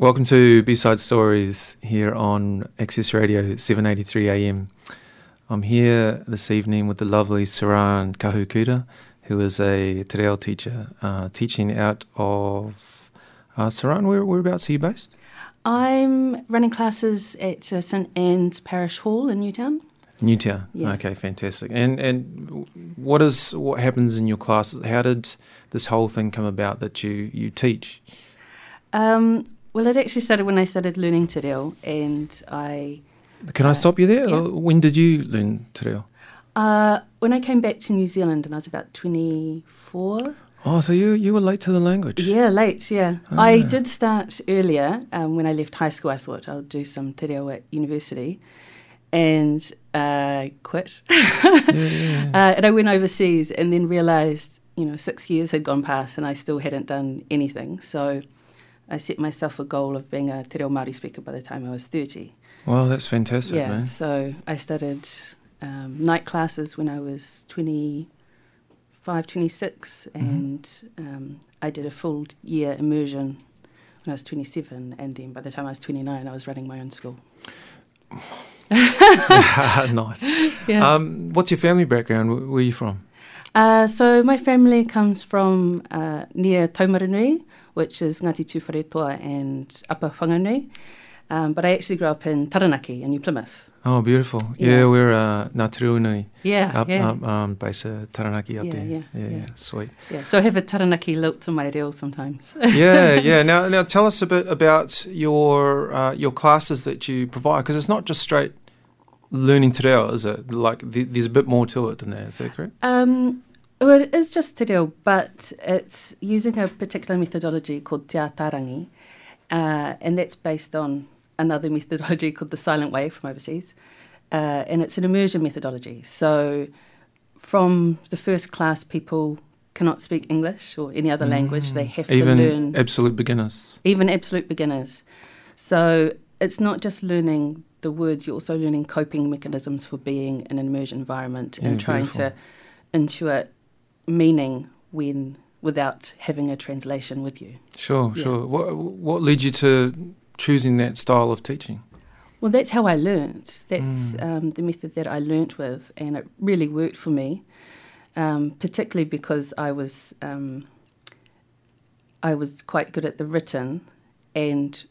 Welcome to B-Side Stories here on Access Radio 783 AM. I'm here this evening with the lovely Saran Kahukura, who is a te reo teacher, uh, teaching out of uh, Saran. Where, whereabouts are you based? I'm running classes at uh, St Anne's Parish Hall in Newtown. Newtown. Yeah. Okay, fantastic. And and what is what happens in your classes? How did this whole thing come about that you you teach? Um, well, it actually started when I started learning te reo, and I, Can I Uh, stop you there? yeah. Uh, When did you learn te reo? uh, when I came back to New Zealand, and I was about 24. Oh, so you you were late to the language. Yeah, late. Yeah, I Ah. did start earlier. Um, when I left high school, I thought I'll do some te reo at university, and uh, quit. yeah, yeah. Uh, and I went overseas and then realised, you know, six years had gone past and I still hadn't done anything. So I set myself a goal of being a te reo Māori speaker by the time I was 30. Wow, that's fantastic, yeah, man. so I started um, night classes when I was 25, 26, Mm-hmm. and um, I did a full year immersion when I was 27. And then by the time I was 29, I was running my own school. nice. Yeah. Um, what's your family background? Where, where are you from? Uh, so my family comes from uh, near Taumarunui, which is Ngati Tūwharetoa and Upper Whanganui. Um, but I actually grew up in Taranaki in New Plymouth. Oh, beautiful. Yeah, Yeah. we're uh, Ngātiruanui, Yeah, up, yeah, up um, base of Taranaki up Yeah, there. yeah, yeah, yeah. sweet. yeah. So I have a Taranaki lilt to my reo sometimes. yeah, yeah. Now, now tell us a bit about your uh, your classes that you provide, because it's not just straight learning te reo, is it? Like, th- there's a bit more to it than that. Is that correct? Um, well, it is just te reo, but it's using a particular methodology called te ataarangi, uh, and that's based on another methodology called the Silent Way from overseas, uh, and it's an immersion methodology. So, from the first class, people cannot speak English or any other language; they have Mm. Even to learn absolute beginners. even absolute beginners. So it's not just learning the words, you're also learning coping mechanisms for being in an immersion environment Yeah, and trying beautiful. to ensure meaning when without having a translation with you. Sure, Yeah. sure. What what led you to choosing that style of teaching? Well, that's how I learnt. That's Mm. um, the method that I learnt with, and it really worked for me, um, particularly because I was um, I was quite good at the written and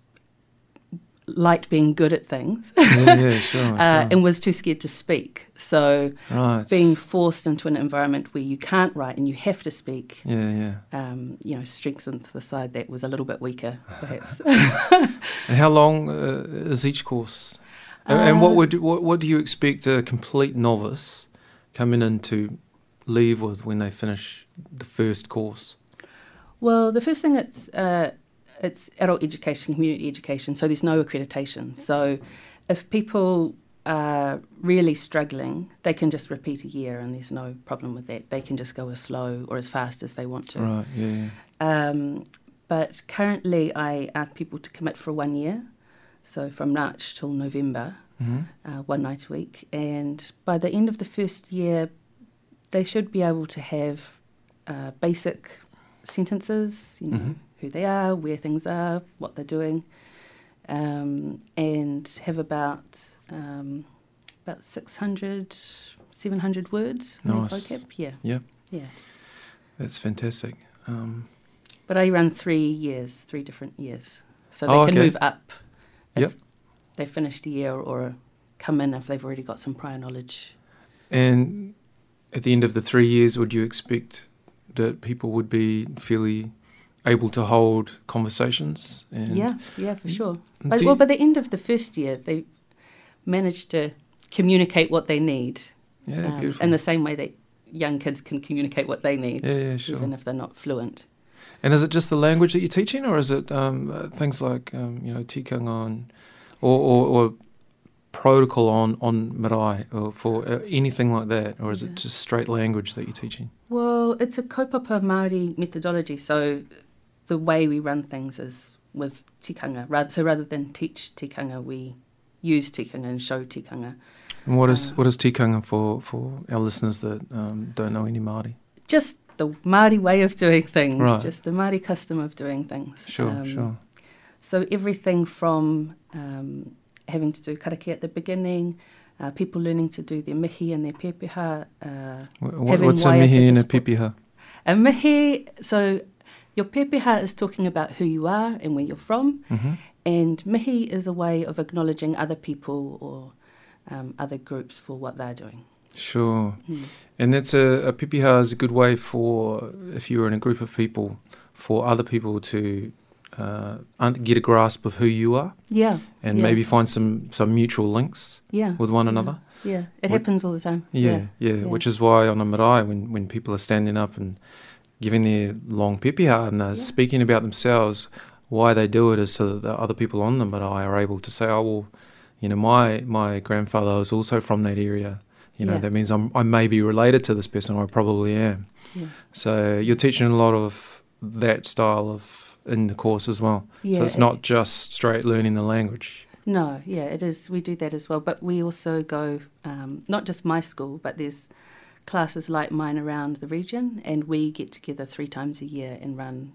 liked being good at things. yeah, yeah, sure, sure. uh, and was too scared to speak. So right. being forced into an environment where you can't write and you have to speak, yeah, yeah. um, you know, strengthens the side that was a little bit weaker, perhaps. How long uh, is each course? And- and what Uh, would what, what do you expect a complete novice coming in to leave with when they finish the first course? well, the first thing that's uh, it's adult education, community education, so there's no accreditation. So if people are really struggling, they can just repeat a year, and there's no problem with that. They can just go as slow or as fast as they want to. Right. Yeah. Um, but currently, I ask people to commit for one year, so from March till November, hmm uh, one night a week. And by the end of the first year, they should be able to have uh, basic sentences, you know, Mhm. Who they are, where things are, what they're doing, um, and have about um, about 600, 700 words Nice. vocab. Yeah. Yep. Yeah. That's fantastic. Um, But I run three years, three different years. So they Oh, can okay. move up if Yep. they finished a year or come in if they've already got some prior knowledge. and at the end of the three years, would you expect that people would be fairly able to hold conversations? And yeah, yeah, for sure. But, well, by the end of the first year, they managed to communicate what they need yeah, um, beautiful. in the same way that young kids can communicate what they need, yeah, yeah, sure. even if they're not fluent. And is it just the language that you're teaching, or is it um, uh, things like um, you know tikanga and or, or, or protocol on on marae or for uh, anything like that, or is Yeah. it just straight language that you're teaching? Well, it's a kaupapa Māori methodology, so the way we run things is with tikanga. So rather than teach tikanga, we use tikanga and show tikanga. And what is Uh, what is tikanga for for our listeners that um, don't know any Māori? Just the Māori way of doing things, Right. just the Māori custom of doing things. Sure, Um, sure. So everything from um, having to do karakia at the beginning, uh, people learning to do their mihi and their pepeha. Uh, what, what's a mihi and a pepeha? A mihi, so your pepeha is talking about who you are and where you're from, mm-hmm. and mihi is a way of acknowledging other people or um, other groups for what they're doing. Sure. Mm. And that's a, a pepeha is a good way for, if you're in a group of people, for other people to uh, get a grasp of who you are. Yeah. And yeah. maybe find some, some mutual links yeah. with one another. Yeah, yeah. it happens all the time. Yeah, yeah, yeah, Which is why on a marae, when, when people are standing up and giving their long pepeha and they're speaking about themselves, why they do it is so that the other people on the I are able to say, oh, well, you know, my, my grandfather was also from that area. You know, that means I'm, I may be related to this person, or I probably am. So you're teaching a lot of that style of in the course as well. Yeah, so it's not just straight learning the language. No, yeah, it is. We do that as well, but we also go um, not just my school, but there's classes like mine around the region, and we get together three times a year and run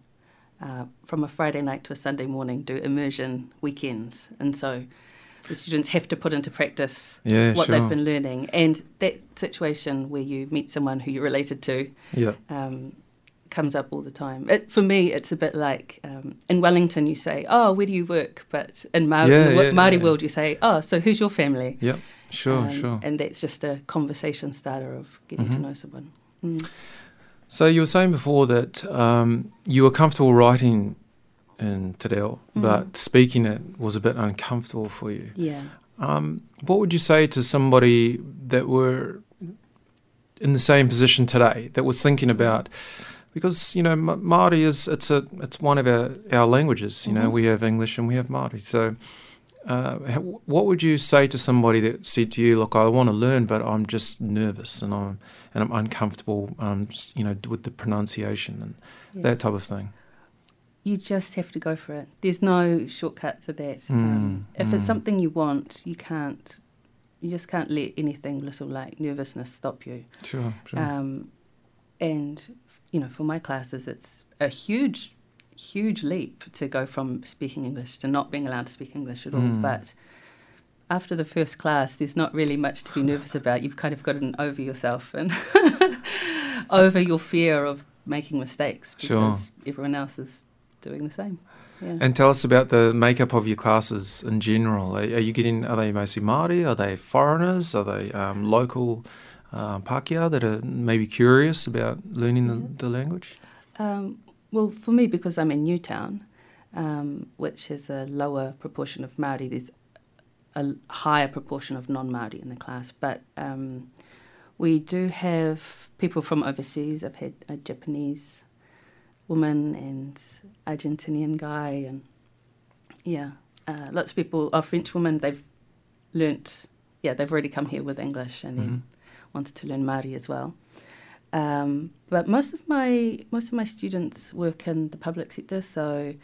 uh, from a Friday night to a Sunday morning, do immersion weekends, and so the students have to put into practice yeah, what sure. they've been learning. And that situation where you meet someone who you're related to, yeah. um, comes up all the time. It, for me, it's a bit like um, in Wellington, you say, "Oh, where do you work?" But in Maori, yeah, the yeah, Maori yeah. world, you say, "Oh, so who's your family?" Sure, Um, sure. And that's just a conversation starter of getting to Mhm. know someone. Mm. So you were saying before that um, you were comfortable writing in Te Reo, Mm. but speaking it was a bit uncomfortable for you. Yeah. Um, what would you say to somebody that were in the same position today, that was thinking about, because you know Ma- Maori is it's a it's one of our, our languages. You know Mhm. we have English and we have Maori. So, uh, what would you say to somebody that said to you, "Look, I want to learn, but I'm just nervous and I'm and I'm uncomfortable, um, you know, with the pronunciation and yeah. that type of thing." You just have to go for it. There's no shortcut to that. um, Mm, if it's mm. something you want, you can't. You just can't let anything little like nervousness stop you. Sure, sure. Um, and you know, for my classes, it's a huge, huge leap to go from speaking English to not being allowed to speak English at all. Mm. But after the first class, there's not really much to be nervous about. You've kind of gotten over yourself and over your fear of making mistakes Sure. because everyone else is doing the same. Yeah. And tell us about the makeup of your classes in general. Are, are you getting? Are they mostly Maori? Are they foreigners? Are they um, local uh, Pākehā that are maybe curious about learning the, Yeah. the language? Um, well, for me, because I'm in Newtown, um, which is a lower proportion of Maori, there's a higher proportion of non-Maori in the class. But um, we do have people from overseas. I've had a Japanese woman and Argentinian guy, and yeah, uh, lots of people. A French woman. They've learnt. Yeah, they've already come here with English and then Mhm. wanted to learn Maori as well. Um, but most of my most of my students work in the public sector, so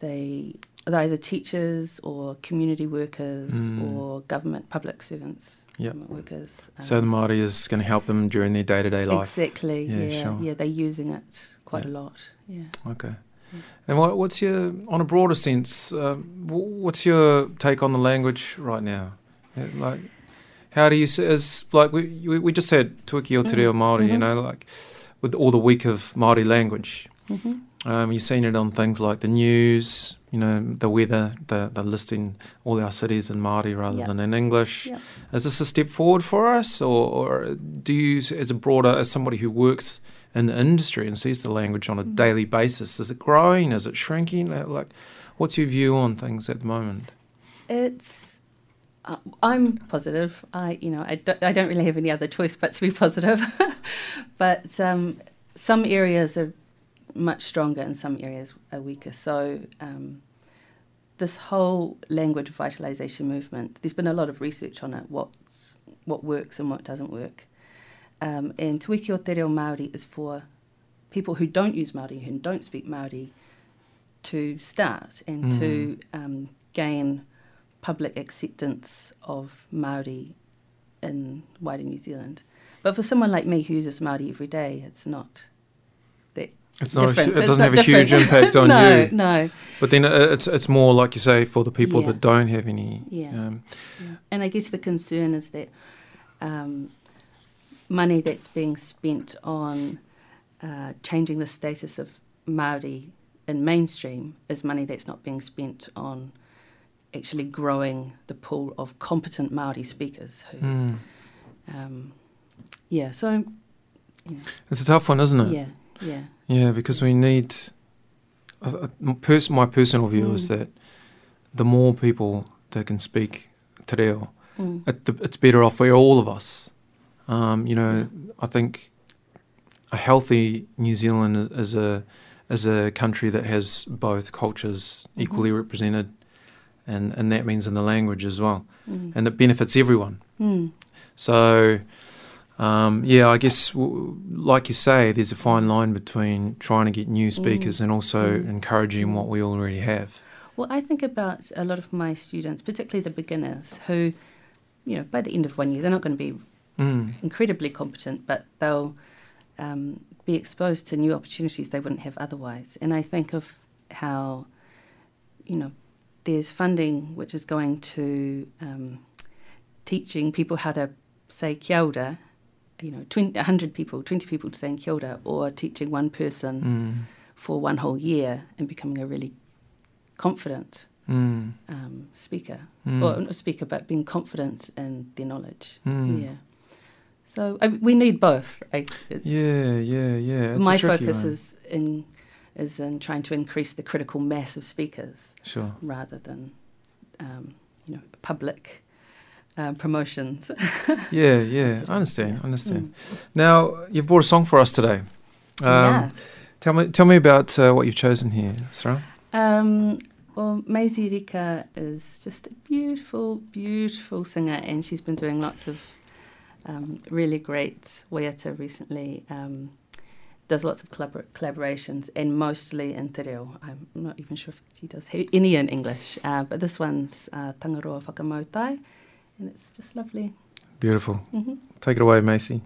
they they're either teachers or community workers Mm. or government public servants, Yep. government workers. so the um, Maori is going to help them during their day to day life. exactly, Yeah, yeah, sure. yeah, they're using it quite Yeah. a lot. Yeah. Okay. Yeah. And what, what's your, on a broader sense, um, wh- what's your take on the language right now? Like, how do you see, as, like, we, we just had Te Wiki o Te Reo Mhm. Māori, you Mhm. know, like, with all the week of Māori language. hmm Um, you've seen it on things like the news, you know, the weather, the, the listing all our cities in Māori rather Yeah. than in English. Yeah. Is this a step forward for us, or, or do you, as a broader, as somebody who works in the industry and sees the language on a Mm. daily basis, is it growing? Is it shrinking? Like, what's your view on things at the moment? It's. Uh, I'm positive. I, you know, I don't, I don't really have any other choice but to be positive. but um, some areas are much stronger and some areas are weaker. So um, this whole language revitalization movement, there's been a lot of research on it. What's what works and what doesn't work. Um, and Te Wiki o Te Reo Māori is for people who don't use Māori, who don't speak Māori, to start and Mm. to um, gain public acceptance of Maori in wider New Zealand. But for someone like me who uses Maori every day, it's not that It's not. A, it It's doesn't have a huge impact on no, you. No, no. But then uh, it's it's more like you say for the people Yeah. that don't have any. Yeah. Um, Yeah. And I guess the concern is that um, money that's being spent on uh, changing the status of Maori in mainstream is money that's not being spent on actually growing the pool of competent Maori speakers. Who, mm. um, yeah. So, know, It's a tough one, isn't it? yeah, yeah, Yeah, because we need. Uh, pers- my personal view is Mm. that the more people that can speak te reo, mm. it, it's better off for all of us. Um, you know, I think a healthy New Zealand is a is a country that has both cultures equally represented, and and that means in the language as well, Mm. and it benefits everyone. Mm. So, um, yeah, I guess, w- like you say, there's a fine line between trying to get new speakers and also Mm. encouraging what we already have. Well, I think about a lot of my students, particularly the beginners, who, you know, by the end of one year, they're not going to be Mm. incredibly competent, but they'll um, be exposed to new opportunities they wouldn't have otherwise. And I think of how, you know, there's funding which is going to um, teaching people how to say kia ora, you know, 20, 100 people, 20 people to saying kia ora, or teaching one person Mm. for one whole year and becoming a really confident Mm. um, speaker, Mm. or not speaker, but being confident in their knowledge. Mm. Yeah. So I, we need both. I, it's, Yeah, yeah, yeah. It's my focus one. is in is in trying to increase the critical mass of speakers Sure. rather than um, you know public um, promotions. Yeah, yeah. I understand. I understand. Mm. Now, you've brought a song for us today. Um, yeah. Tell me, tell me about uh, what you've chosen here, Sarah. Um, well, Maisey Rika is just a beautiful, beautiful singer, and she's been doing lots of um, really great waiata recently. Um, does lots of collabor- collaborations, and mostly in te reo. I'm not even sure if she does any in English, uh, but this one's uh, Tangaroa Whakamautai, and it's just lovely. Beautiful. hmm Take it away, Maisey.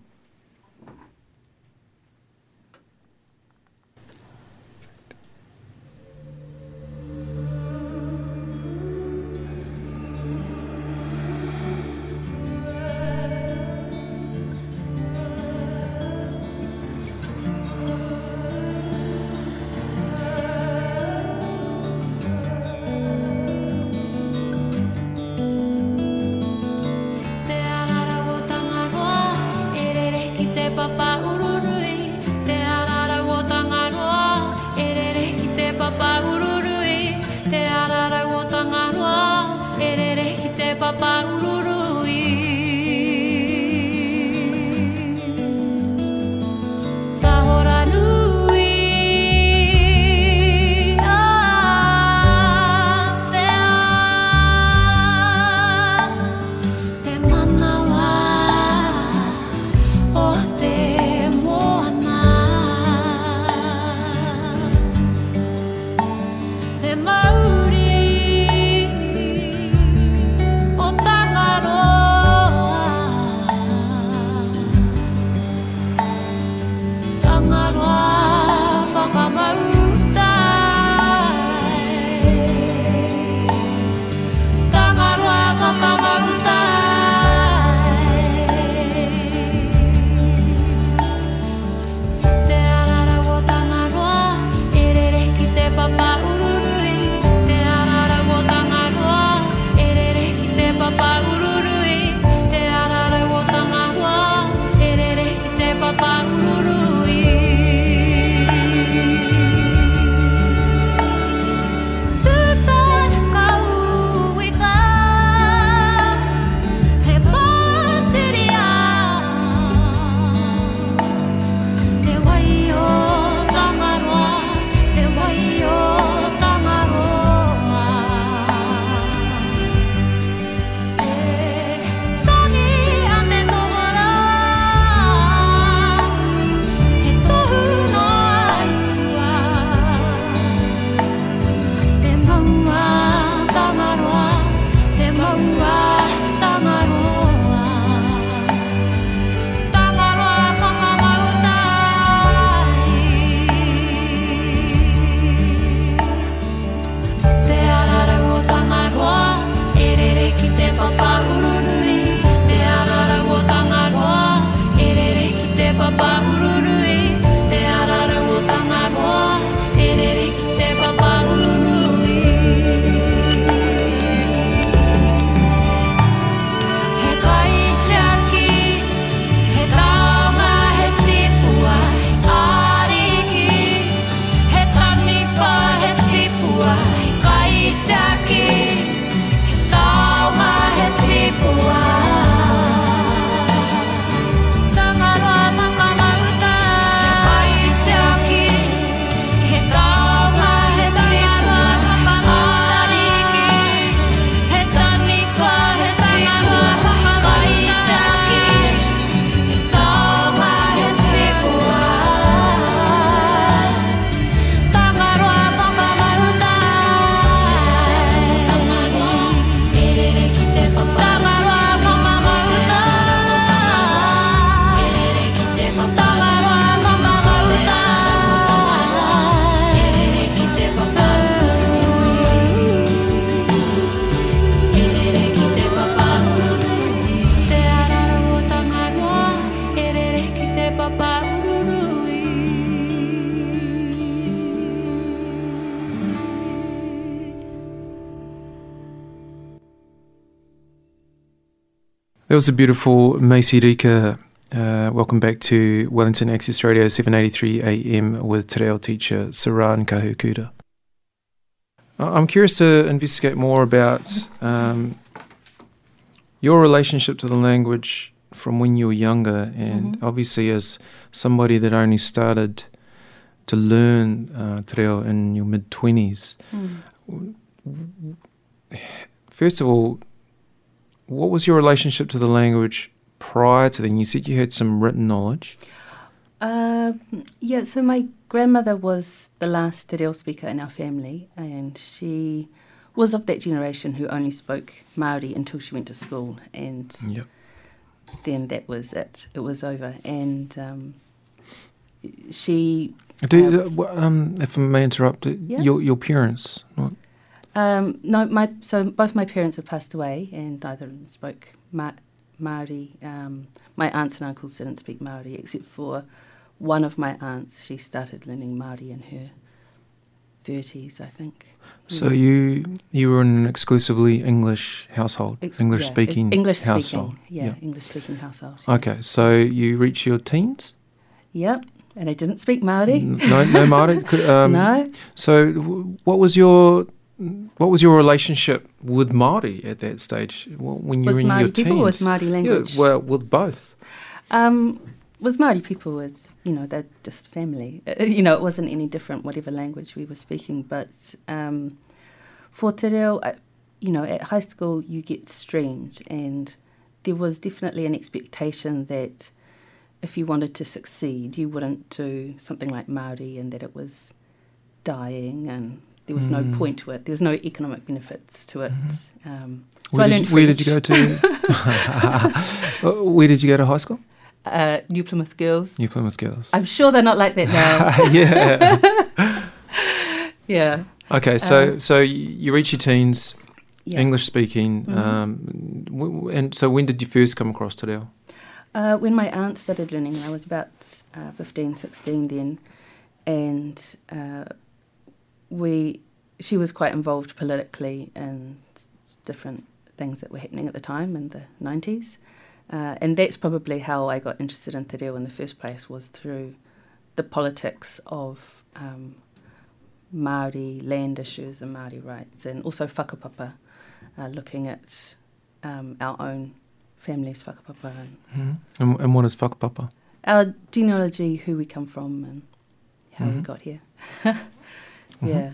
Rere ki That was a beautiful Maisey Rika. Uh, welcome back to Wellington Access Radio 783 AM with Te Reo teacher Saran Kahukura. I- I'm curious to investigate more about um, your relationship to the language from when you were younger, and Mhm. obviously as somebody that only started to learn uh, Te Reo in your mid 20s. First of all, what was your relationship to the language prior to then? You said you had some written knowledge. Uh, yeah, so my grandmother was the last Te Reo speaker in our family, and she was of that generation who only spoke Maori until she went to school, and Yep. then that was it. It was over, and um, she Do, uh, wh- um, if I may interrupt, uh, Yeah. your your parents. Um, no, my so both my parents have passed away, and neither of them spoke Ma- Maori. Um, my aunts and uncles didn't speak Maori, except for one of my aunts. She started learning Maori in her thirties, I think. So Yeah. you you were in an exclusively English household, Ex- English yeah, speaking English household. speaking, yeah, Yeah. English speaking household. Okay, so you reach your teens. Yep, and I didn't speak Maori. No, no Maori. Could- Um, no, So, w- what was your what was your relationship with Maori at that stage when you with were in Maori your people, with teens? Maori language. Yeah, well, with both. Um, with Maori people, it's you know they're just family. Uh, You know, it wasn't any different whatever language we were speaking. But um, for Te Reo, uh, you know, at high school you get streamed, and there was definitely an expectation that if you wanted to succeed, you wouldn't do something like Maori, and that it was dying, and there was no Mm. point to it. There was no economic benefits to it. Um, so Where, I did learned you, where did you go to? Uh, where did you go to high school? Uh, New Plymouth Girls. New Plymouth Girls. I'm sure they're not like that now. yeah. yeah. Okay, so Um, so you reach your teens, yeah. English speaking, Mhm. um, w- and so when did you first come across Te Uh, when my aunt started learning, I was about uh, 15, 16 then, and uh, we, she was quite involved politically in different things that were happening at the time in the 90s. Uh, and that's probably how I got interested in Te Reo in the first place, was through the politics of um, Māori land issues and Māori rights, and also whakapapa, uh, looking at um, our own family's whakapapa and hmm And, and what is whakapapa? our genealogy, who we come from, and how we Mhm. got here. Mhm. Yeah,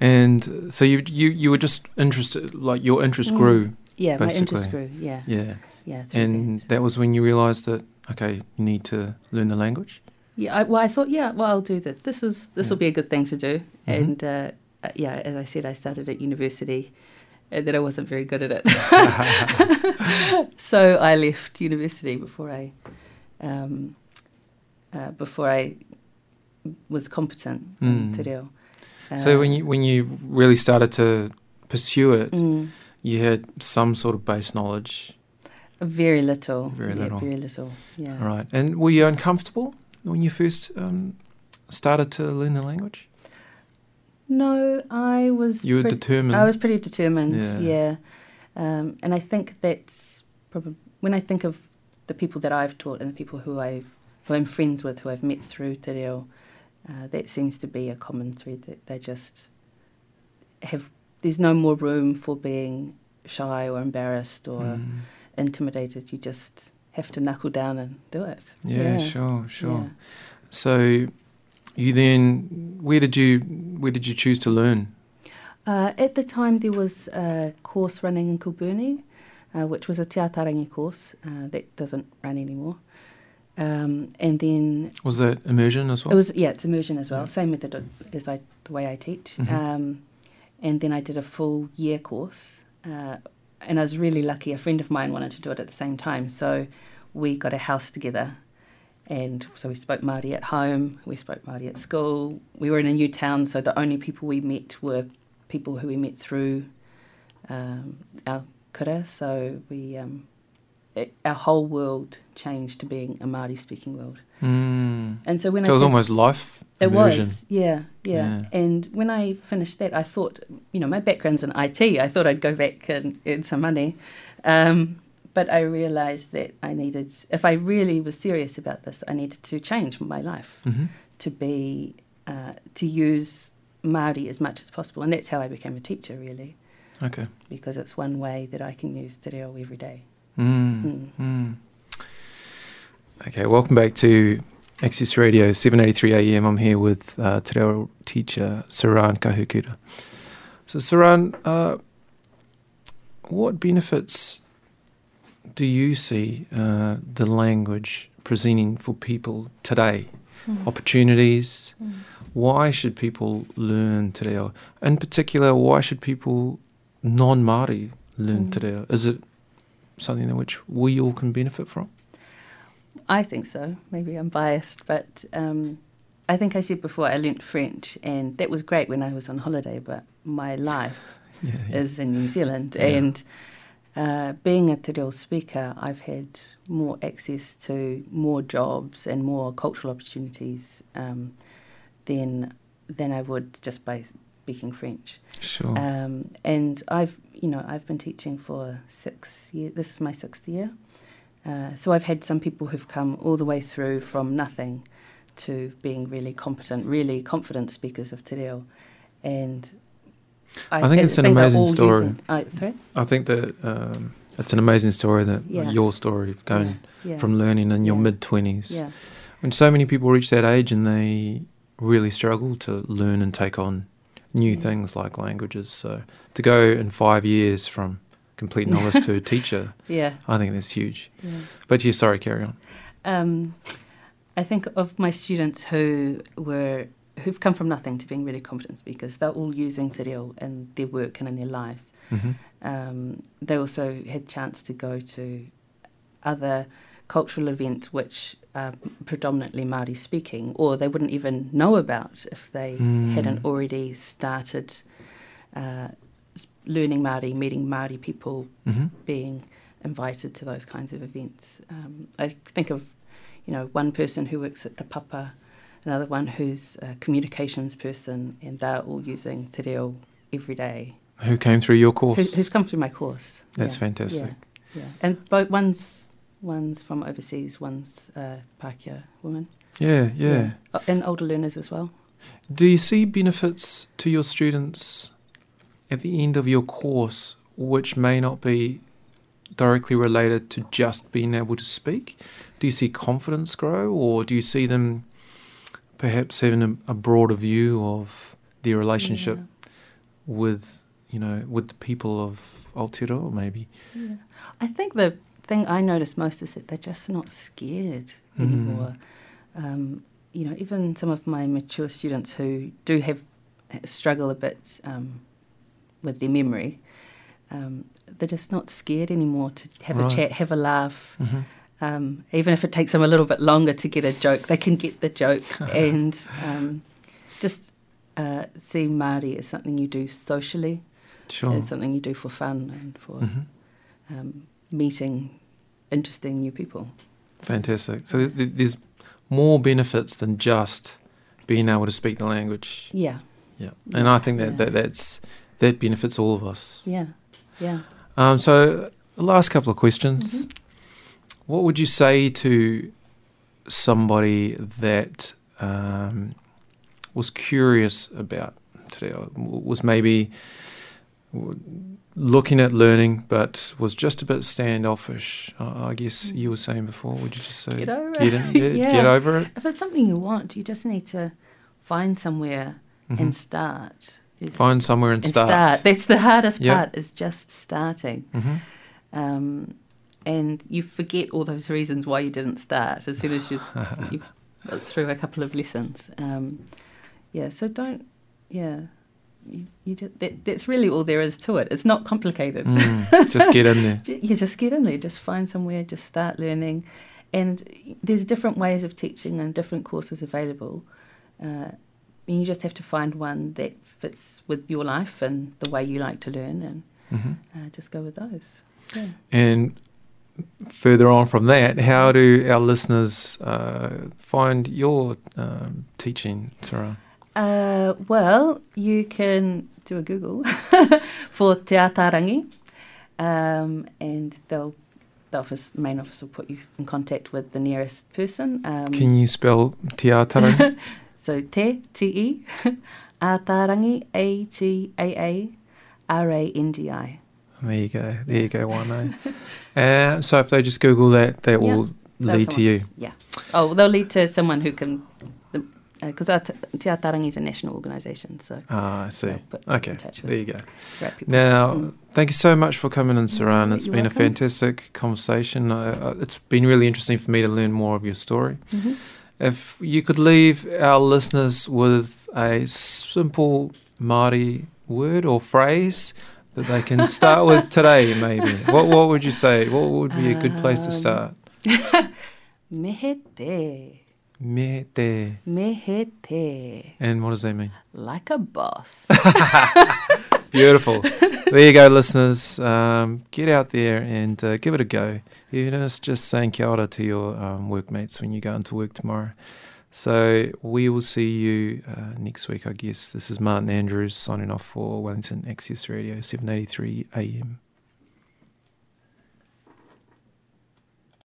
And uh, so you you you were just interested, like your interest Mm. grew, yeah, my interest grew. Yeah, yeah. yeah. And that. that was when you realised that okay, you need to learn the language. yeah, I, well, I thought, yeah, well, I'll do this. This was this will Yeah. be a good thing to do. Mhm. And uh, uh, yeah, as I said, I started at university, and then I wasn't very good at it. so I left university before I, um, uh, before I was competent in Mm. Te Reo. So when you when you really started to pursue it, Mm. you had some sort of base knowledge, Very little. Very yeah, little. Very little. Yeah. right? And were you uncomfortable when you first um, started to learn the language? No, I was. You were pretty- determined. I was pretty determined. Yeah. Yeah. Um, and I think that's probably when I think of the people that I've taught and the people who I've who I'm friends with, who I've met through Te Reo, uh, that seems to be a common thread. That they just have. There's no more room for being shy or embarrassed or Mm. intimidated. You just have to knuckle down and do it. Yeah, sure, sure. Yeah. So you then where did you where did you choose to learn? Uh, at the time, there was a course running in Kilbirnie, uh, which was a Te Ataarangi course. Uh, that doesn't run anymore. Um, and then Was that immersion as well? it was yeah, it's immersion as well. Yeah. Same method as I the way I teach. Mhm. Um, and then I did a full year course, uh, and I was really lucky. A friend of mine wanted to do it at the same time, so we got a house together. And so we spoke Māori at home, we spoke Māori at school. We were in a new town, so the only people we met were people who we met through um, our kura. So we, um, it, our whole world changed to being a Māori speaking world. Mm. And so when So I it was almost life it immersion. was, yeah, yeah, Yeah. And when I finished that, I thought, you know, my background's in IT. I thought I'd go back and earn some money. Um, but I realized that I needed, if I really was serious about this, I needed to change my life hmm to be, uh, to use Māori as much as possible. And that's how I became a teacher, really, Okay. because it's one way that I can use te reo every day. Mm. Mm. Okay, welcome back to Access Radio 783 AM. I'm here with uh, te reo teacher Saran Kahukura. So, Saran, uh, what benefits do you see uh, the language presenting for people today? Mm. Opportunities? Mm. Why should people learn te reo? In particular, why should people non Māori learn Mm. te reo? Is it something in which we all can benefit from? I think so. Maybe I'm biased, but um, I think I said before I learnt French, and that was great when I was on holiday. But my life Yeah. is in New Zealand, Yeah. and uh, being a te reo speaker, I've had more access to more jobs and more cultural opportunities um, than than I would just by speaking French. Sure. Um, and I've, you know, I've been teaching for six years. This is my sixth year. Uh, so I've had some people who've come all the way through from nothing to being really competent, really confident speakers of te reo. And I think it's an amazing story. Using, oh, sorry? I think that um, it's an amazing story that Yeah. your story of going Yeah. from learning in your Yeah. mid 20s. yeah. When so many people reach that age and they really struggle to learn and take on new Yeah. things like languages. So to go in five years from complete novice to a teacher, Yeah. I think that's huge. Yeah. But yeah, sorry, carry on. Um, I think of my students who were who've come from nothing to being really competent speakers. They're all using te reo in their work and in their lives. hmm Um, they also had chance to go to other cultural events which are predominantly Māori speaking, or they wouldn't even know about if they Mm. hadn't already started uh, learning Māori, meeting Māori people, hmm being invited to those kinds of events. Um, I think of, you know, one person who works at Te Papa, another one who's a communications person, and they're all using te reo every day. Who came through your course? Who, who's come through my course. That's Yeah, fantastic. Yeah, yeah. and both one's one's from overseas, one's a Pākehā woman. Yeah, yeah. Oh, and older learners as well. Do you see benefits to your students at the end of your course which may not be directly related to just being able to speak? Do you see confidence grow or do you see them perhaps having a, a broader view of their relationship with, you know, with the people of Aotearoa maybe? Yeah. yeah. I think the thing I notice most is that they're just not scared Mm. anymore. Um, you know, even some of my mature students who do have struggle a bit um, with their memory, um, they're just not scared anymore to have Right. a chat, have a laugh. Mm-hmm. Um, even if it takes them a little bit longer to get a joke, they can get the joke and um, just uh, see Māori as something you do socially. Sure. It's something you do for fun and for Mhm. um, meeting interesting new people. Fantastic. So th- th- there's more benefits than just being able to speak the language. Yeah, Yeah, and I think that, Yeah. that that's that benefits all of us. yeah, yeah. Um, so, the last couple of questions. Mm-hmm. What would you say to somebody that um, was curious about today, or was maybe looking at learning, but was just a bit standoffish? Uh, I guess you were saying before. Would you just say Get over get, in, it. get, Yeah. get over it? If it's something you want, you just need to find somewhere Mhm. and start. Is- Find somewhere and and start. That's the hardest Yeah. part. Is just starting. hmm Um, and you forget all those reasons why you didn't start as soon as you you've through a couple of lessons. Um, yeah, so don't. Yeah, you, you just, that, that's really all there is to it. It's not complicated. Mm, just get in there. You just get in there, just find somewhere, just start learning. And there's different ways of teaching and different courses available. Uh, and you just have to find one that fits with your life and the way you like to learn, and hmm uh, just go with those. Yeah. And further on from that, how do our listeners uh, find your um, teaching, Sarah? Uh, well, you can do a Google for Te Ataarangi, um, and they'll the office, main office, will put you in contact with the nearest person. Um, Can you spell Te Ataarangi? So te, T-E, Ataarangi, A-T-A-A-R-A-N-G-I. there you go. There you go, one uh, So if they just Google that, that Yeah. will lead to you. Yeah. Oh, they'll lead to someone who can, because uh, Te is a national organisation, so Ah, I see. Okay, in touch with there you go. the right people. Now, Mm. thank you so much for coming in, Saran. Mm, It's you're been a fantastic conversation. Uh, it's been really interesting for me to learn more of your story. Mhm. If you could leave our listeners with a simple Māori word or phrase that they can start with today, maybe, what what would you say? What would be a good place to Um, start? Mehe te, Me te. mehe te, And what does that mean? like a boss. Beautiful. there you go, listeners. Um, get out there and uh, give it a go. You know, it's just saying kia ora to your um, workmates when you go into work tomorrow. So we will see you uh, next week, I guess. This is Martin Andrews signing off for Wellington Access Radio, 783 AM.